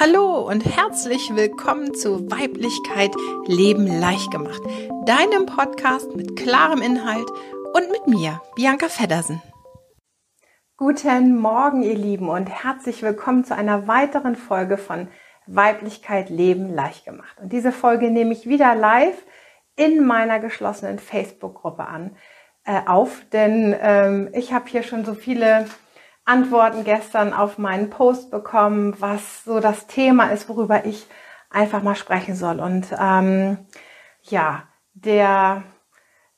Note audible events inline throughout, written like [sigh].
Hallo und herzlich willkommen zu Weiblichkeit Leben leicht gemacht, deinem Podcast mit klarem Inhalt und mit mir, Bianca Feddersen. Guten Morgen, ihr Lieben, und herzlich willkommen zu einer weiteren Folge von Weiblichkeit Leben leicht gemacht. Und diese Folge nehme ich wieder live in meiner geschlossenen Facebook-Gruppe an äh, auf, denn ähm, ich habe hier schon so viele Antworten gestern auf meinen Post bekommen, was so das Thema ist, worüber ich einfach mal sprechen soll. Und ähm, ja, der,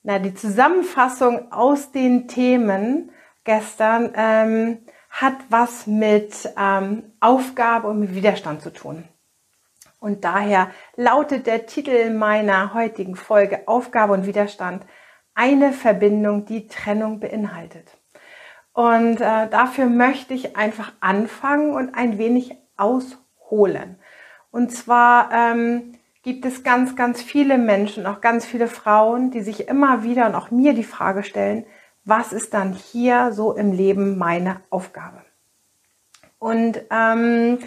na, die Zusammenfassung aus den Themen gestern ähm, hat was mit ähm, Aufgabe und mit Widerstand zu tun. Und daher lautet der Titel meiner heutigen Folge Aufgabe und Widerstand eine Verbindung, die Trennung beinhaltet. Und äh, dafür möchte ich einfach anfangen und ein wenig ausholen. Und zwar ähm, gibt es ganz, ganz viele Menschen, auch ganz viele Frauen, die sich immer wieder und auch mir die Frage stellen, was ist dann hier so im Leben meine Aufgabe? Und ähm,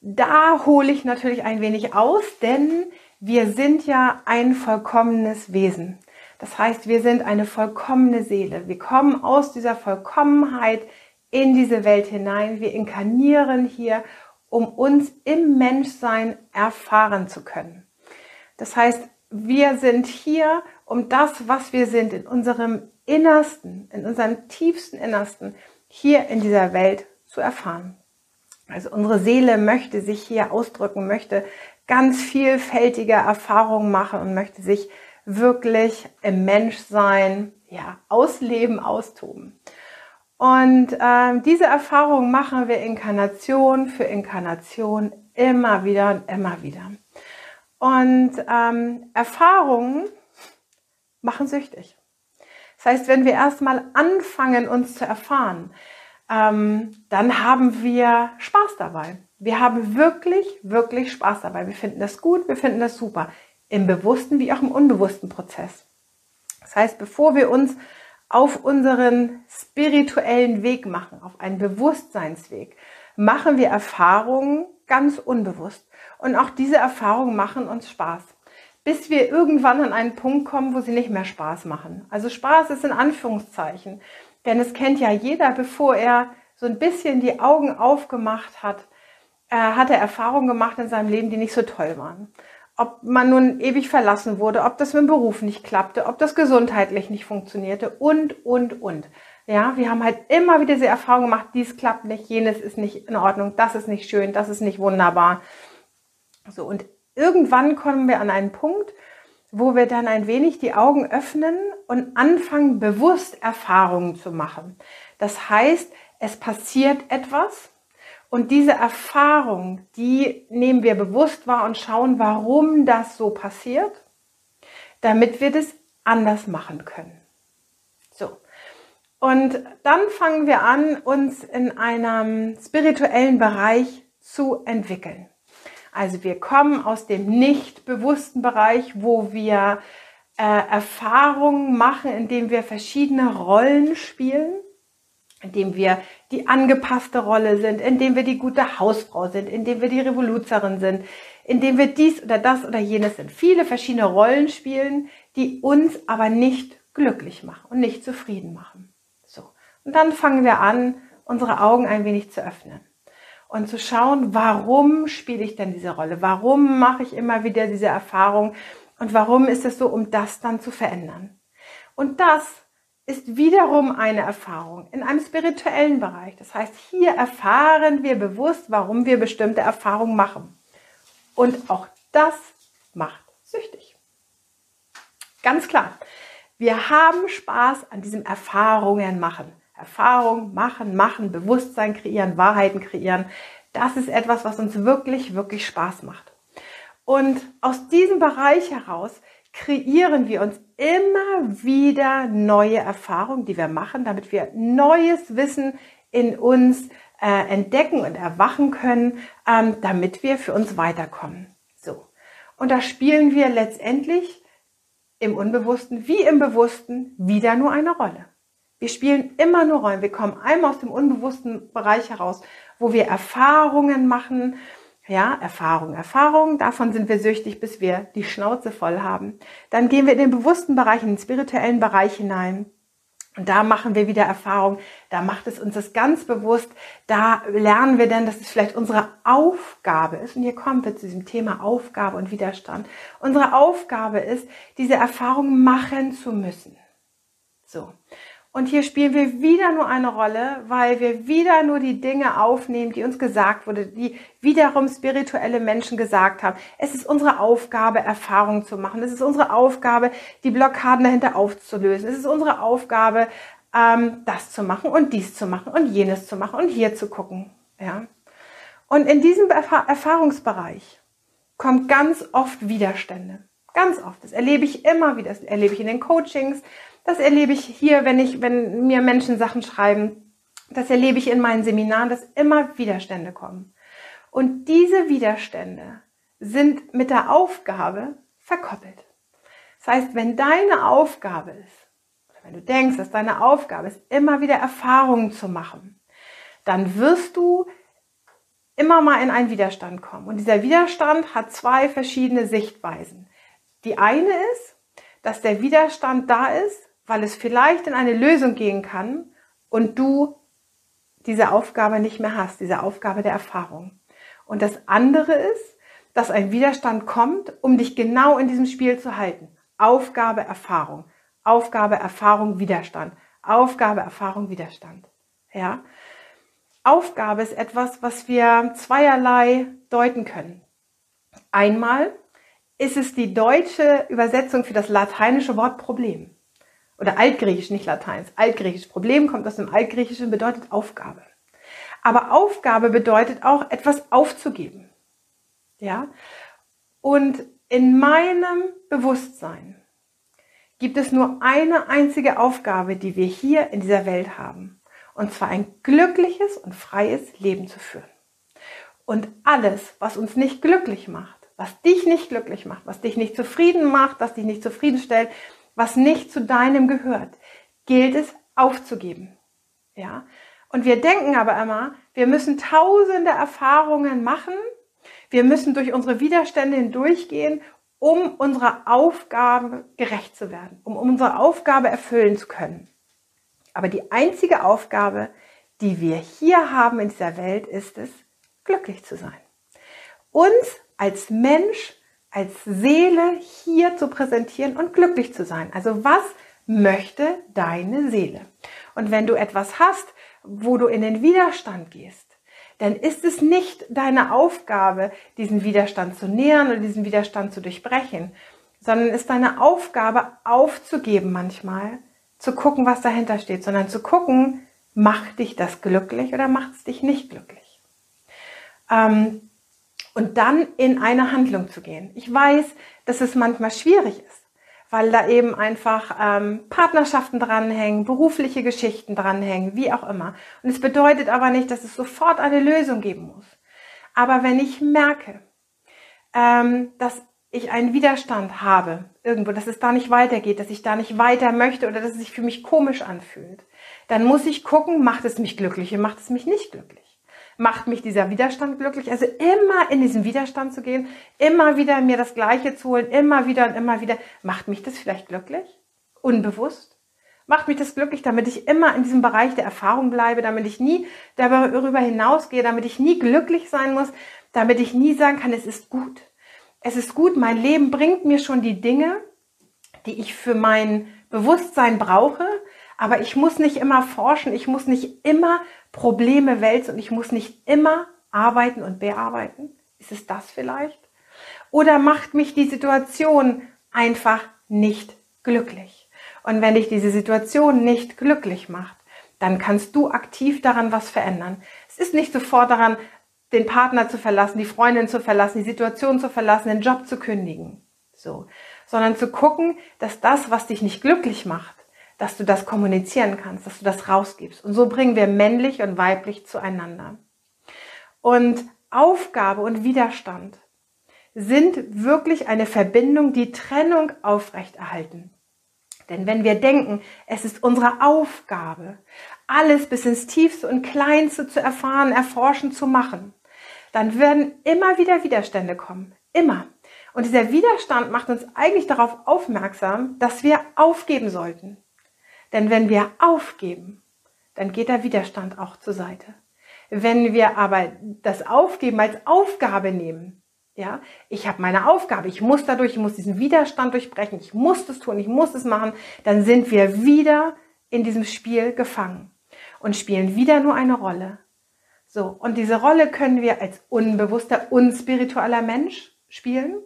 da hole ich natürlich ein wenig aus, denn wir sind ja ein vollkommenes Wesen. Das heißt, wir sind eine vollkommene Seele. Wir kommen aus dieser Vollkommenheit in diese Welt hinein. Wir inkarnieren hier, um uns im Menschsein erfahren zu können. Das heißt, wir sind hier, um das, was wir sind, in unserem Innersten, in unserem tiefsten Innersten, hier in dieser Welt zu erfahren. Also unsere Seele möchte sich hier ausdrücken, möchte ganz vielfältige Erfahrungen machen und möchte sich wirklich im Menschsein ja, ausleben, austoben. Und ähm, diese Erfahrung machen wir Inkarnation für Inkarnation immer wieder und immer wieder. Und ähm, Erfahrungen machen süchtig. Das heißt, wenn wir erstmal anfangen, uns zu erfahren, ähm, dann haben wir Spaß dabei. Wir haben wirklich, wirklich Spaß dabei. Wir finden das gut, wir finden das super im bewussten wie auch im unbewussten Prozess. Das heißt, bevor wir uns auf unseren spirituellen Weg machen, auf einen Bewusstseinsweg, machen wir Erfahrungen ganz unbewusst. Und auch diese Erfahrungen machen uns Spaß. Bis wir irgendwann an einen Punkt kommen, wo sie nicht mehr Spaß machen. Also Spaß ist in Anführungszeichen. Denn es kennt ja jeder, bevor er so ein bisschen die Augen aufgemacht hat, äh, hat er Erfahrungen gemacht in seinem Leben, die nicht so toll waren ob man nun ewig verlassen wurde, ob das mit dem Beruf nicht klappte, ob das gesundheitlich nicht funktionierte und, und, und. Ja, wir haben halt immer wieder diese Erfahrung gemacht, dies klappt nicht, jenes ist nicht in Ordnung, das ist nicht schön, das ist nicht wunderbar. So, und irgendwann kommen wir an einen Punkt, wo wir dann ein wenig die Augen öffnen und anfangen, bewusst Erfahrungen zu machen. Das heißt, es passiert etwas, und diese Erfahrung, die nehmen wir bewusst wahr und schauen, warum das so passiert, damit wir das anders machen können. So. Und dann fangen wir an, uns in einem spirituellen Bereich zu entwickeln. Also wir kommen aus dem nicht bewussten Bereich, wo wir äh, Erfahrungen machen, indem wir verschiedene Rollen spielen indem wir die angepasste Rolle sind, indem wir die gute Hausfrau sind, indem wir die Revoluzerin sind, indem wir dies oder das oder jenes sind. Viele verschiedene Rollen spielen, die uns aber nicht glücklich machen und nicht zufrieden machen. So. Und dann fangen wir an, unsere Augen ein wenig zu öffnen und zu schauen, warum spiele ich denn diese Rolle? Warum mache ich immer wieder diese Erfahrung? Und warum ist es so, um das dann zu verändern? Und das ist wiederum eine Erfahrung in einem spirituellen Bereich. Das heißt, hier erfahren wir bewusst, warum wir bestimmte Erfahrungen machen. Und auch das macht süchtig. Ganz klar. Wir haben Spaß an diesem Erfahrungen machen. Erfahrung machen, machen, Bewusstsein kreieren, Wahrheiten kreieren. Das ist etwas, was uns wirklich, wirklich Spaß macht. Und aus diesem Bereich heraus kreieren wir uns immer wieder neue Erfahrungen, die wir machen, damit wir neues Wissen in uns äh, entdecken und erwachen können, ähm, damit wir für uns weiterkommen. So. Und da spielen wir letztendlich im Unbewussten wie im Bewussten wieder nur eine Rolle. Wir spielen immer nur Rollen. Wir kommen einmal aus dem unbewussten Bereich heraus, wo wir Erfahrungen machen, Ja, Erfahrung, Erfahrung, davon sind wir süchtig, bis wir die Schnauze voll haben. Dann gehen wir in den bewussten Bereich, in den spirituellen Bereich hinein. Und da machen wir wieder Erfahrung, da macht es uns das ganz bewusst, da lernen wir dann, dass es vielleicht unsere Aufgabe ist, und hier kommen wir zu diesem Thema Aufgabe und Widerstand, unsere Aufgabe ist, diese Erfahrung machen zu müssen. So. Und hier spielen wir wieder nur eine Rolle, weil wir wieder nur die Dinge aufnehmen, die uns gesagt wurde, die wiederum spirituelle Menschen gesagt haben. Es ist unsere Aufgabe, Erfahrungen zu machen. Es ist unsere Aufgabe, die Blockaden dahinter aufzulösen. Es ist unsere Aufgabe, ähm, das zu machen und dies zu machen und jenes zu machen und hier zu gucken. Ja. Und in diesem Erf Erfahrungsbereich kommt ganz oft Widerstände. Ganz oft. Das erlebe ich immer wieder. Das erlebe ich in den Coachings. Das erlebe ich hier, wenn ich, wenn mir Menschen Sachen schreiben. Das erlebe ich in meinen Seminaren, dass immer Widerstände kommen. Und diese Widerstände sind mit der Aufgabe verkoppelt. Das heißt, wenn deine Aufgabe ist, oder wenn du denkst, dass deine Aufgabe ist, immer wieder Erfahrungen zu machen, dann wirst du immer mal in einen Widerstand kommen. Und dieser Widerstand hat zwei verschiedene Sichtweisen. Die eine ist, dass der Widerstand da ist, weil es vielleicht in eine Lösung gehen kann und du diese Aufgabe nicht mehr hast, diese Aufgabe der Erfahrung. Und das andere ist, dass ein Widerstand kommt, um dich genau in diesem Spiel zu halten. Aufgabe, Erfahrung. Aufgabe, Erfahrung, Widerstand. Aufgabe, Erfahrung, Widerstand. Ja? Aufgabe ist etwas, was wir zweierlei deuten können. Einmal ist es die deutsche Übersetzung für das lateinische Wort Problem oder altgriechisch, nicht lateins, altgriechisch. Problem kommt aus dem altgriechischen, bedeutet Aufgabe. Aber Aufgabe bedeutet auch etwas aufzugeben. Ja? Und in meinem Bewusstsein gibt es nur eine einzige Aufgabe, die wir hier in dieser Welt haben. Und zwar ein glückliches und freies Leben zu führen. Und alles, was uns nicht glücklich macht, was dich nicht glücklich macht, was dich nicht zufrieden macht, was dich nicht zufriedenstellt, was nicht zu deinem gehört, gilt es aufzugeben. Ja? Und wir denken aber immer, wir müssen tausende Erfahrungen machen, wir müssen durch unsere Widerstände hindurchgehen, um unserer Aufgabe gerecht zu werden, um unsere Aufgabe erfüllen zu können. Aber die einzige Aufgabe, die wir hier haben in dieser Welt, ist es, glücklich zu sein. Uns als Mensch als Seele hier zu präsentieren und glücklich zu sein. Also was möchte deine Seele? Und wenn du etwas hast, wo du in den Widerstand gehst, dann ist es nicht deine Aufgabe, diesen Widerstand zu nähern oder diesen Widerstand zu durchbrechen, sondern ist deine Aufgabe aufzugeben manchmal, zu gucken, was dahinter steht, sondern zu gucken, macht dich das glücklich oder macht es dich nicht glücklich. Ähm, und dann in eine Handlung zu gehen. Ich weiß, dass es manchmal schwierig ist, weil da eben einfach ähm, Partnerschaften dranhängen, berufliche Geschichten dranhängen, wie auch immer. Und es bedeutet aber nicht, dass es sofort eine Lösung geben muss. Aber wenn ich merke, ähm, dass ich einen Widerstand habe irgendwo, dass es da nicht weitergeht, dass ich da nicht weiter möchte oder dass es sich für mich komisch anfühlt, dann muss ich gucken, macht es mich glücklich oder macht es mich nicht glücklich macht mich dieser Widerstand glücklich. Also immer in diesen Widerstand zu gehen, immer wieder mir das Gleiche zu holen, immer wieder und immer wieder, macht mich das vielleicht glücklich? Unbewusst? Macht mich das glücklich, damit ich immer in diesem Bereich der Erfahrung bleibe, damit ich nie darüber hinausgehe, damit ich nie glücklich sein muss, damit ich nie sagen kann, es ist gut. Es ist gut, mein Leben bringt mir schon die Dinge, die ich für mein Bewusstsein brauche, aber ich muss nicht immer forschen, ich muss nicht immer Probleme wälzen und ich muss nicht immer arbeiten und bearbeiten? Ist es das vielleicht? Oder macht mich die Situation einfach nicht glücklich? Und wenn dich diese Situation nicht glücklich macht, dann kannst du aktiv daran was verändern. Es ist nicht sofort daran, den Partner zu verlassen, die Freundin zu verlassen, die Situation zu verlassen, den Job zu kündigen. So. Sondern zu gucken, dass das, was dich nicht glücklich macht, dass du das kommunizieren kannst, dass du das rausgibst. Und so bringen wir männlich und weiblich zueinander. Und Aufgabe und Widerstand sind wirklich eine Verbindung, die Trennung aufrechterhalten. Denn wenn wir denken, es ist unsere Aufgabe, alles bis ins Tiefste und Kleinste zu erfahren, erforschen, zu machen, dann werden immer wieder Widerstände kommen. Immer. Und dieser Widerstand macht uns eigentlich darauf aufmerksam, dass wir aufgeben sollten. Denn wenn wir aufgeben, dann geht der Widerstand auch zur Seite. Wenn wir aber das Aufgeben als Aufgabe nehmen, ja, ich habe meine Aufgabe, ich muss dadurch, ich muss diesen Widerstand durchbrechen, ich muss das tun, ich muss es machen, dann sind wir wieder in diesem Spiel gefangen und spielen wieder nur eine Rolle. So, und diese Rolle können wir als unbewusster, unspiritueller Mensch spielen.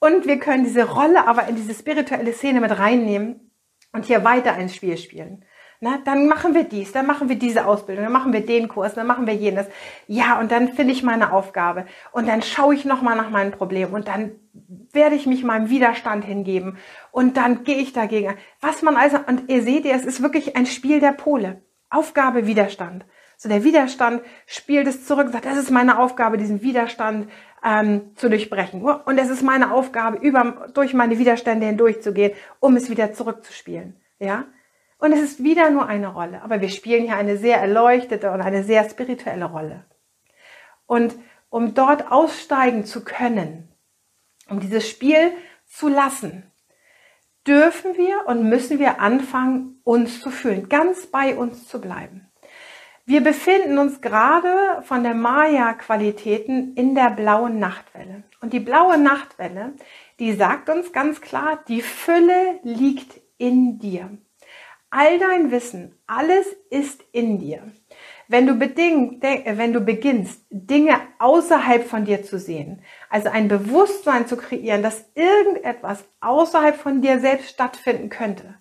Und wir können diese Rolle aber in diese spirituelle Szene mit reinnehmen und hier weiter ein Spiel spielen. Na, dann machen wir dies, dann machen wir diese Ausbildung, dann machen wir den Kurs, dann machen wir jenes. Ja, und dann finde ich meine Aufgabe und dann schaue ich nochmal nach meinem Problem und dann werde ich mich meinem Widerstand hingeben und dann gehe ich dagegen. Was man also, und ihr seht, es ist wirklich ein Spiel der Pole. Aufgabe, Widerstand. So der Widerstand spielt es zurück und sagt, das ist meine Aufgabe, diesen Widerstand ähm, zu durchbrechen. Und es ist meine Aufgabe, über, durch meine Widerstände hindurchzugehen, um es wieder zurückzuspielen. Ja? Und es ist wieder nur eine Rolle. Aber wir spielen hier eine sehr erleuchtete und eine sehr spirituelle Rolle. Und um dort aussteigen zu können, um dieses Spiel zu lassen, dürfen wir und müssen wir anfangen, uns zu fühlen, ganz bei uns zu bleiben. Wir befinden uns gerade von der Maya-Qualitäten in der blauen Nachtwelle. Und die blaue Nachtwelle, die sagt uns ganz klar, die Fülle liegt in dir. All dein Wissen, alles ist in dir. Wenn du, bedingt, wenn du beginnst, Dinge außerhalb von dir zu sehen, also ein Bewusstsein zu kreieren, dass irgendetwas außerhalb von dir selbst stattfinden könnte,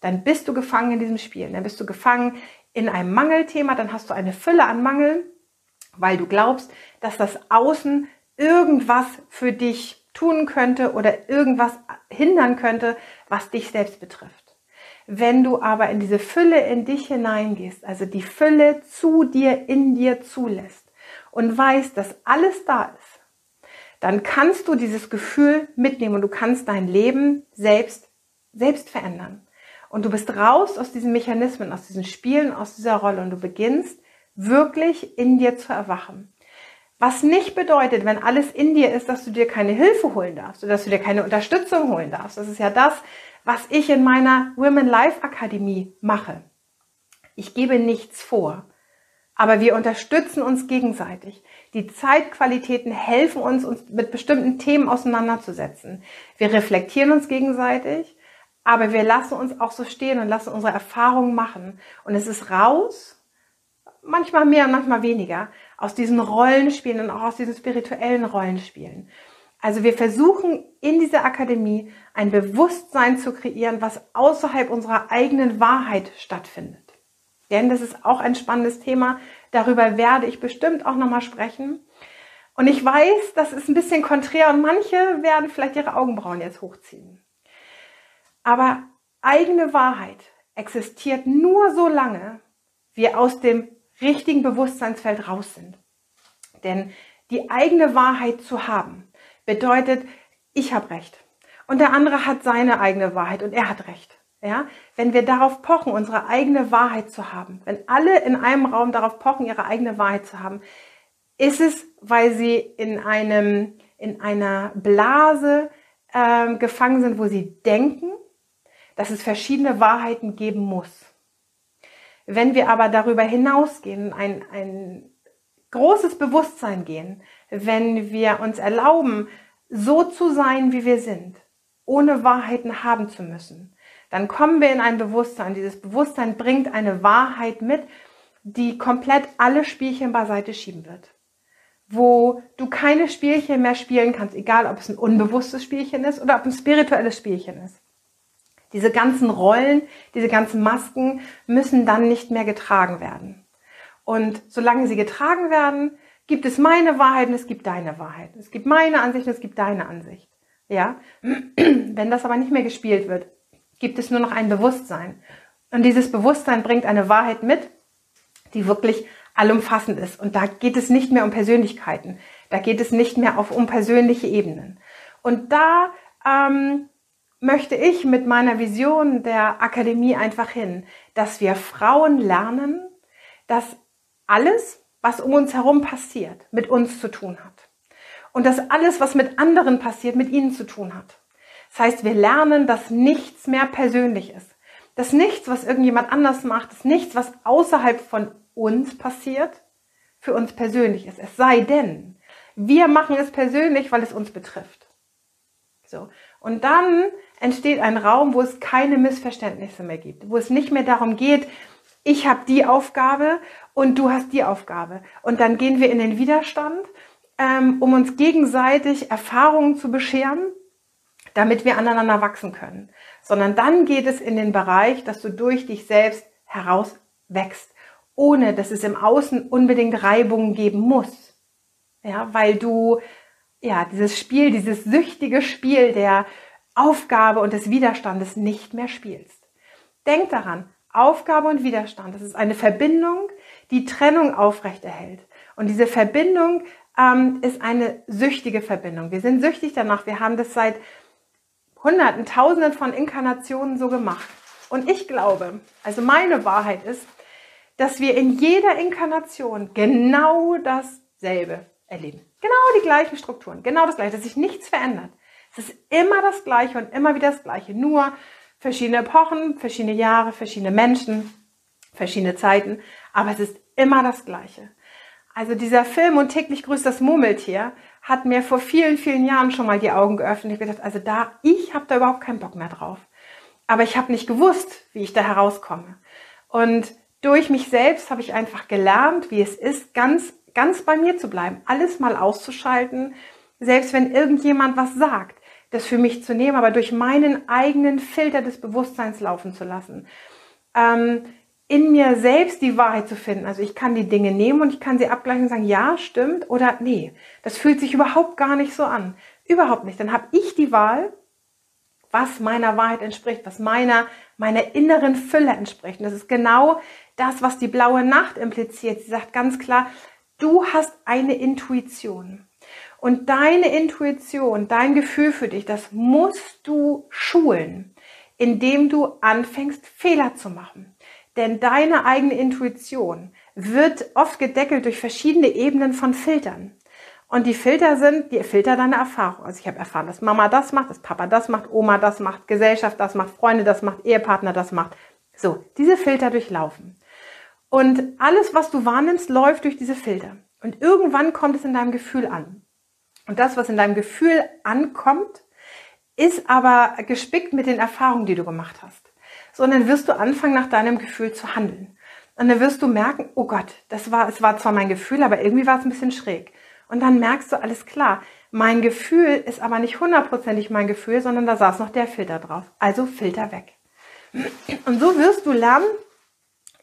dann bist du gefangen in diesem Spiel. Dann bist du gefangen in einem Mangelthema, dann hast du eine Fülle an Mangel, weil du glaubst, dass das Außen irgendwas für dich tun könnte oder irgendwas hindern könnte, was dich selbst betrifft. Wenn du aber in diese Fülle in dich hineingehst, also die Fülle zu dir, in dir zulässt und weißt, dass alles da ist, dann kannst du dieses Gefühl mitnehmen und du kannst dein Leben selbst, selbst verändern. Und du bist raus aus diesen Mechanismen, aus diesen Spielen, aus dieser Rolle und du beginnst wirklich in dir zu erwachen. Was nicht bedeutet, wenn alles in dir ist, dass du dir keine Hilfe holen darfst oder dass du dir keine Unterstützung holen darfst. Das ist ja das, was ich in meiner Women Life Akademie mache. Ich gebe nichts vor, aber wir unterstützen uns gegenseitig. Die Zeitqualitäten helfen uns, uns mit bestimmten Themen auseinanderzusetzen. Wir reflektieren uns gegenseitig, aber wir lassen uns auch so stehen und lassen unsere Erfahrungen machen. Und es ist raus, manchmal mehr und manchmal weniger, aus diesen Rollenspielen und auch aus diesen spirituellen Rollenspielen. Also wir versuchen in dieser Akademie ein Bewusstsein zu kreieren, was außerhalb unserer eigenen Wahrheit stattfindet. Denn das ist auch ein spannendes Thema. Darüber werde ich bestimmt auch nochmal sprechen. Und ich weiß, das ist ein bisschen konträr und manche werden vielleicht ihre Augenbrauen jetzt hochziehen. Aber eigene Wahrheit existiert nur so lange, wir aus dem richtigen Bewusstseinsfeld raus sind. Denn die eigene Wahrheit zu haben, bedeutet, ich habe recht. Und der andere hat seine eigene Wahrheit und er hat recht. Ja, wenn wir darauf pochen, unsere eigene Wahrheit zu haben, wenn alle in einem Raum darauf pochen, ihre eigene Wahrheit zu haben, ist es, weil sie in einem, in einer Blase äh, gefangen sind, wo sie denken, dass es verschiedene Wahrheiten geben muss. Wenn wir aber darüber hinausgehen, ein, ein großes Bewusstsein gehen, wenn wir uns erlauben, so zu sein, wie wir sind, ohne Wahrheiten haben zu müssen, dann kommen wir in ein Bewusstsein. Dieses Bewusstsein bringt eine Wahrheit mit, die komplett alle Spielchen beiseite schieben wird. Wo du keine Spielchen mehr spielen kannst, egal ob es ein unbewusstes Spielchen ist oder ob ein spirituelles Spielchen ist. Diese ganzen Rollen, diese ganzen Masken müssen dann nicht mehr getragen werden. Und solange sie getragen werden, gibt es meine Wahrheit und es gibt deine Wahrheit. Es gibt meine Ansicht und es gibt deine Ansicht. Ja? [clears throat] Wenn das aber nicht mehr gespielt wird, gibt es nur noch ein Bewusstsein. Und dieses Bewusstsein bringt eine Wahrheit mit, die wirklich allumfassend ist. Und da geht es nicht mehr um Persönlichkeiten. Da geht es nicht mehr auf, um persönliche Ebenen. Und da ähm, möchte ich mit meiner Vision der Akademie einfach hin, dass wir Frauen lernen, dass alles, was um uns herum passiert, mit uns zu tun hat. Und dass alles, was mit anderen passiert, mit ihnen zu tun hat. Das heißt, wir lernen, dass nichts mehr persönlich ist. Dass nichts, was irgendjemand anders macht, dass nichts, was außerhalb von uns passiert, für uns persönlich ist. Es sei denn, wir machen es persönlich, weil es uns betrifft. So. Und dann entsteht ein Raum, wo es keine Missverständnisse mehr gibt, wo es nicht mehr darum geht, ich habe die Aufgabe und du hast die Aufgabe. Und dann gehen wir in den Widerstand, ähm, um uns gegenseitig Erfahrungen zu bescheren, damit wir aneinander wachsen können. Sondern dann geht es in den Bereich, dass du durch dich selbst heraus wächst, ohne dass es im Außen unbedingt Reibungen geben muss. Ja, weil du ja dieses Spiel, dieses süchtige Spiel der Aufgabe und des Widerstandes nicht mehr spielst. Denk daran, Aufgabe und Widerstand, das ist eine Verbindung, die Trennung aufrechterhält. Und diese Verbindung ähm, ist eine süchtige Verbindung. Wir sind süchtig danach. Wir haben das seit Hunderten, Tausenden von Inkarnationen so gemacht. Und ich glaube, also meine Wahrheit ist, dass wir in jeder Inkarnation genau dasselbe erleben. Genau die gleichen Strukturen, genau das gleiche, dass sich nichts verändert. Es ist immer das gleiche und immer wieder das gleiche, nur verschiedene Epochen, verschiedene Jahre, verschiedene Menschen, verschiedene Zeiten, aber es ist immer das gleiche. Also dieser Film und täglich grüßt das Murmeltier hat mir vor vielen, vielen Jahren schon mal die Augen geöffnet. Ich habe gedacht, also da, ich habe da überhaupt keinen Bock mehr drauf. Aber ich habe nicht gewusst, wie ich da herauskomme. Und durch mich selbst habe ich einfach gelernt, wie es ist, ganz, ganz bei mir zu bleiben, alles mal auszuschalten, selbst wenn irgendjemand was sagt, das für mich zu nehmen, aber durch meinen eigenen Filter des Bewusstseins laufen zu lassen. Ähm, in mir selbst die Wahrheit zu finden. Also ich kann die Dinge nehmen und ich kann sie abgleichen und sagen, ja, stimmt oder nee, das fühlt sich überhaupt gar nicht so an. Überhaupt nicht. Dann habe ich die Wahl, was meiner Wahrheit entspricht, was meiner, meiner inneren Fülle entspricht. Und das ist genau das, was die blaue Nacht impliziert. Sie sagt ganz klar, du hast eine Intuition. Und deine Intuition, dein Gefühl für dich, das musst du schulen, indem du anfängst, Fehler zu machen. Denn deine eigene Intuition wird oft gedeckelt durch verschiedene Ebenen von Filtern. Und die Filter sind, die Filter deiner Erfahrung. Also ich habe erfahren, dass Mama das macht, dass Papa das macht, Oma das macht, Gesellschaft das macht, Freunde das macht, Ehepartner das macht. So, diese Filter durchlaufen. Und alles, was du wahrnimmst, läuft durch diese Filter. Und irgendwann kommt es in deinem Gefühl an. Und das, was in deinem Gefühl ankommt, ist aber gespickt mit den Erfahrungen, die du gemacht hast sondern wirst du anfangen, nach deinem Gefühl zu handeln. Und dann wirst du merken, oh Gott, das war, es war zwar mein Gefühl, aber irgendwie war es ein bisschen schräg. Und dann merkst du, alles klar, mein Gefühl ist aber nicht hundertprozentig mein Gefühl, sondern da saß noch der Filter drauf. Also Filter weg. Und so wirst du lernen,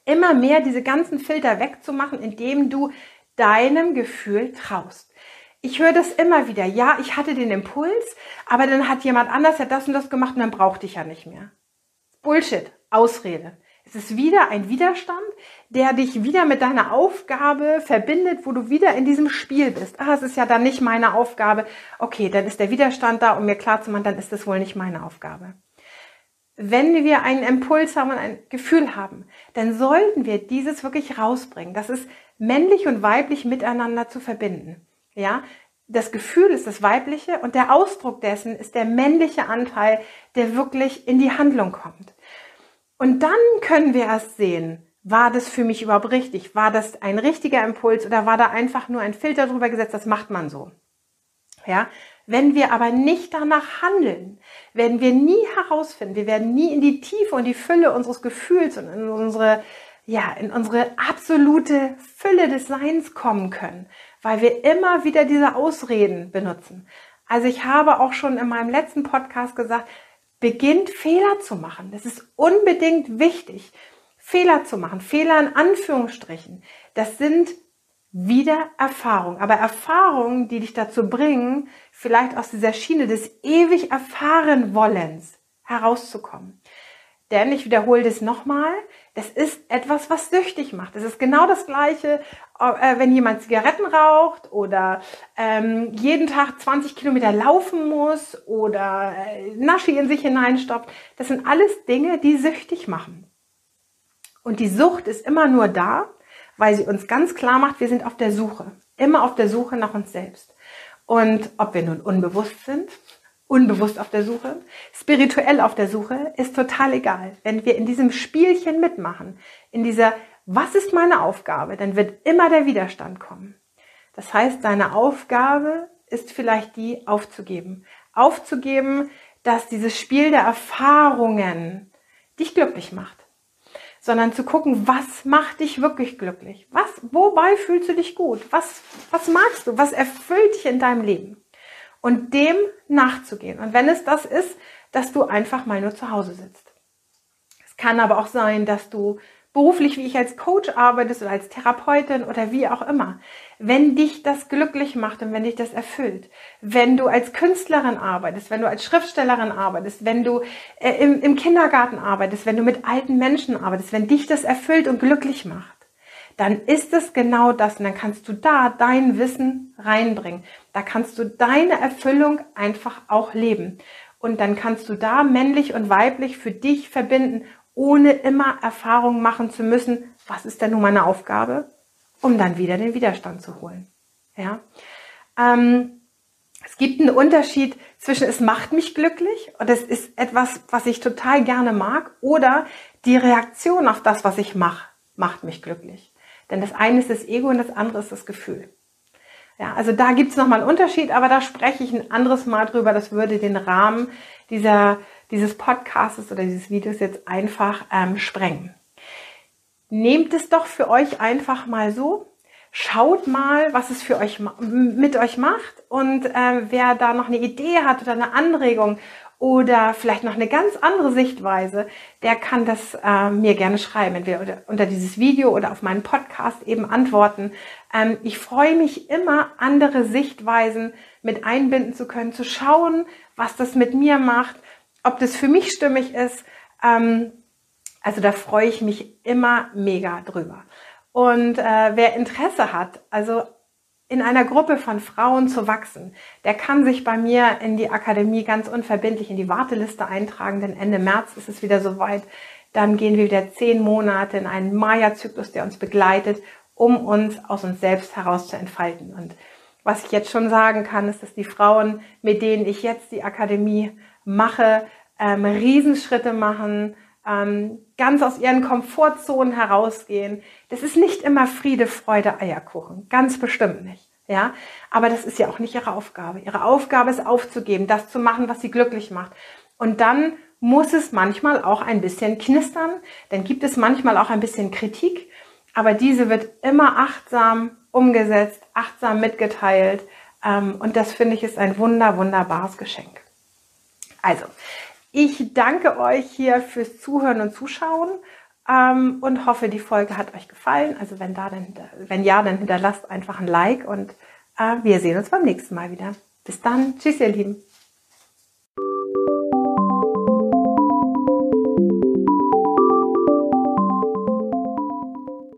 immer mehr diese ganzen Filter wegzumachen, indem du deinem Gefühl traust. Ich höre das immer wieder. Ja, ich hatte den Impuls, aber dann hat jemand anders ja das und das gemacht und dann brauchte ich ja nicht mehr. Bullshit, Ausrede. Es ist wieder ein Widerstand, der dich wieder mit deiner Aufgabe verbindet, wo du wieder in diesem Spiel bist. Ah, es ist ja dann nicht meine Aufgabe. Okay, dann ist der Widerstand da, um mir klarzumachen, dann ist es wohl nicht meine Aufgabe. Wenn wir einen Impuls haben und ein Gefühl haben, dann sollten wir dieses wirklich rausbringen. Das ist männlich und weiblich miteinander zu verbinden. Ja, das Gefühl ist das weibliche und der Ausdruck dessen ist der männliche Anteil, der wirklich in die Handlung kommt. Und dann können wir erst sehen, war das für mich überhaupt richtig? War das ein richtiger Impuls oder war da einfach nur ein Filter drüber gesetzt? Das macht man so. Ja, wenn wir aber nicht danach handeln, werden wir nie herausfinden, wir werden nie in die Tiefe und die Fülle unseres Gefühls und in unsere, ja, in unsere absolute Fülle des Seins kommen können, weil wir immer wieder diese Ausreden benutzen. Also ich habe auch schon in meinem letzten Podcast gesagt, beginnt Fehler zu machen. Das ist unbedingt wichtig. Fehler zu machen. Fehler in Anführungsstrichen. Das sind wieder Erfahrungen. Aber Erfahrungen, die dich dazu bringen, vielleicht aus dieser Schiene des ewig erfahren Wollens herauszukommen. Denn ich wiederhole das nochmal, das ist etwas, was süchtig macht. Es ist genau das Gleiche, äh, wenn jemand Zigaretten raucht oder ähm, jeden Tag 20 Kilometer laufen muss oder äh, Naschi in sich hineinstoppt. Das sind alles Dinge, die süchtig machen. Und die Sucht ist immer nur da, weil sie uns ganz klar macht, wir sind auf der Suche, immer auf der Suche nach uns selbst. Und ob wir nun unbewusst sind, unbewusst auf der Suche, spirituell auf der Suche, ist total egal. Wenn wir in diesem Spielchen mitmachen, in dieser Was ist meine Aufgabe, dann wird immer der Widerstand kommen. Das heißt, deine Aufgabe ist vielleicht die aufzugeben. Aufzugeben, dass dieses Spiel der Erfahrungen dich glücklich macht sondern zu gucken, was macht dich wirklich glücklich? Was, wobei fühlst du dich gut? Was, was magst du? Was erfüllt dich in deinem Leben? Und dem nachzugehen. Und wenn es das ist, dass du einfach mal nur zu Hause sitzt. Es kann aber auch sein, dass du beruflich, wie ich als Coach arbeitest oder als Therapeutin oder wie auch immer, wenn dich das glücklich macht und wenn dich das erfüllt, wenn du als Künstlerin arbeitest, wenn du als Schriftstellerin arbeitest, wenn du äh, im, im Kindergarten arbeitest, wenn du mit alten Menschen arbeitest, wenn dich das erfüllt und glücklich macht, dann ist es genau das und dann kannst du da dein Wissen reinbringen. Da kannst du deine Erfüllung einfach auch leben. Und dann kannst du da männlich und weiblich für dich verbinden ohne immer Erfahrungen machen zu müssen, was ist denn nun meine Aufgabe, um dann wieder den Widerstand zu holen. Ja. Ähm, es gibt einen Unterschied zwischen es macht mich glücklich und es ist etwas, was ich total gerne mag oder die Reaktion auf das, was ich mache, macht mich glücklich. Denn das eine ist das Ego und das andere ist das Gefühl. Ja, also da gibt's nochmal einen Unterschied, aber da spreche ich ein anderes Mal drüber. Das würde den Rahmen dieser dieses Podcasts oder dieses Videos jetzt einfach ähm, sprengen. Nehmt es doch für euch einfach mal so. Schaut mal, was es für euch mit euch macht und äh, wer da noch eine Idee hat oder eine Anregung oder vielleicht noch eine ganz andere Sichtweise, der kann das äh, mir gerne schreiben, entweder unter dieses Video oder auf meinen Podcast eben antworten. Ähm, ich freue mich immer, andere Sichtweisen mit einbinden zu können, zu schauen, was das mit mir macht, ob das für mich stimmig ist. Ähm, also da freue ich mich immer mega drüber. Und äh, wer Interesse hat, also in einer Gruppe von Frauen zu wachsen, der kann sich bei mir in die Akademie ganz unverbindlich in die Warteliste eintragen, denn Ende März ist es wieder soweit. Dann gehen wir wieder zehn Monate in einen Maya-Zyklus, der uns begleitet, um uns aus uns selbst heraus zu entfalten. Und was ich jetzt schon sagen kann, ist, dass die Frauen, mit denen ich jetzt die Akademie mache, ähm, Riesenschritte machen, ähm, ganz aus ihren Komfortzonen herausgehen. Das ist nicht immer Friede, Freude, Eierkuchen. Ganz bestimmt nicht. Ja, aber das ist ja auch nicht ihre Aufgabe. Ihre Aufgabe ist aufzugeben, das zu machen, was sie glücklich macht. Und dann muss es manchmal auch ein bisschen knistern, dann gibt es manchmal auch ein bisschen Kritik, aber diese wird immer achtsam umgesetzt, achtsam mitgeteilt. Ähm, und das finde ich ist ein wunder, wunderbares Geschenk. Also, ich danke euch hier fürs Zuhören und Zuschauen ähm, und hoffe, die Folge hat euch gefallen. Also wenn, da dann, wenn ja, dann hinterlasst einfach ein Like und äh, wir sehen uns beim nächsten Mal wieder. Bis dann. Tschüss, ihr Lieben.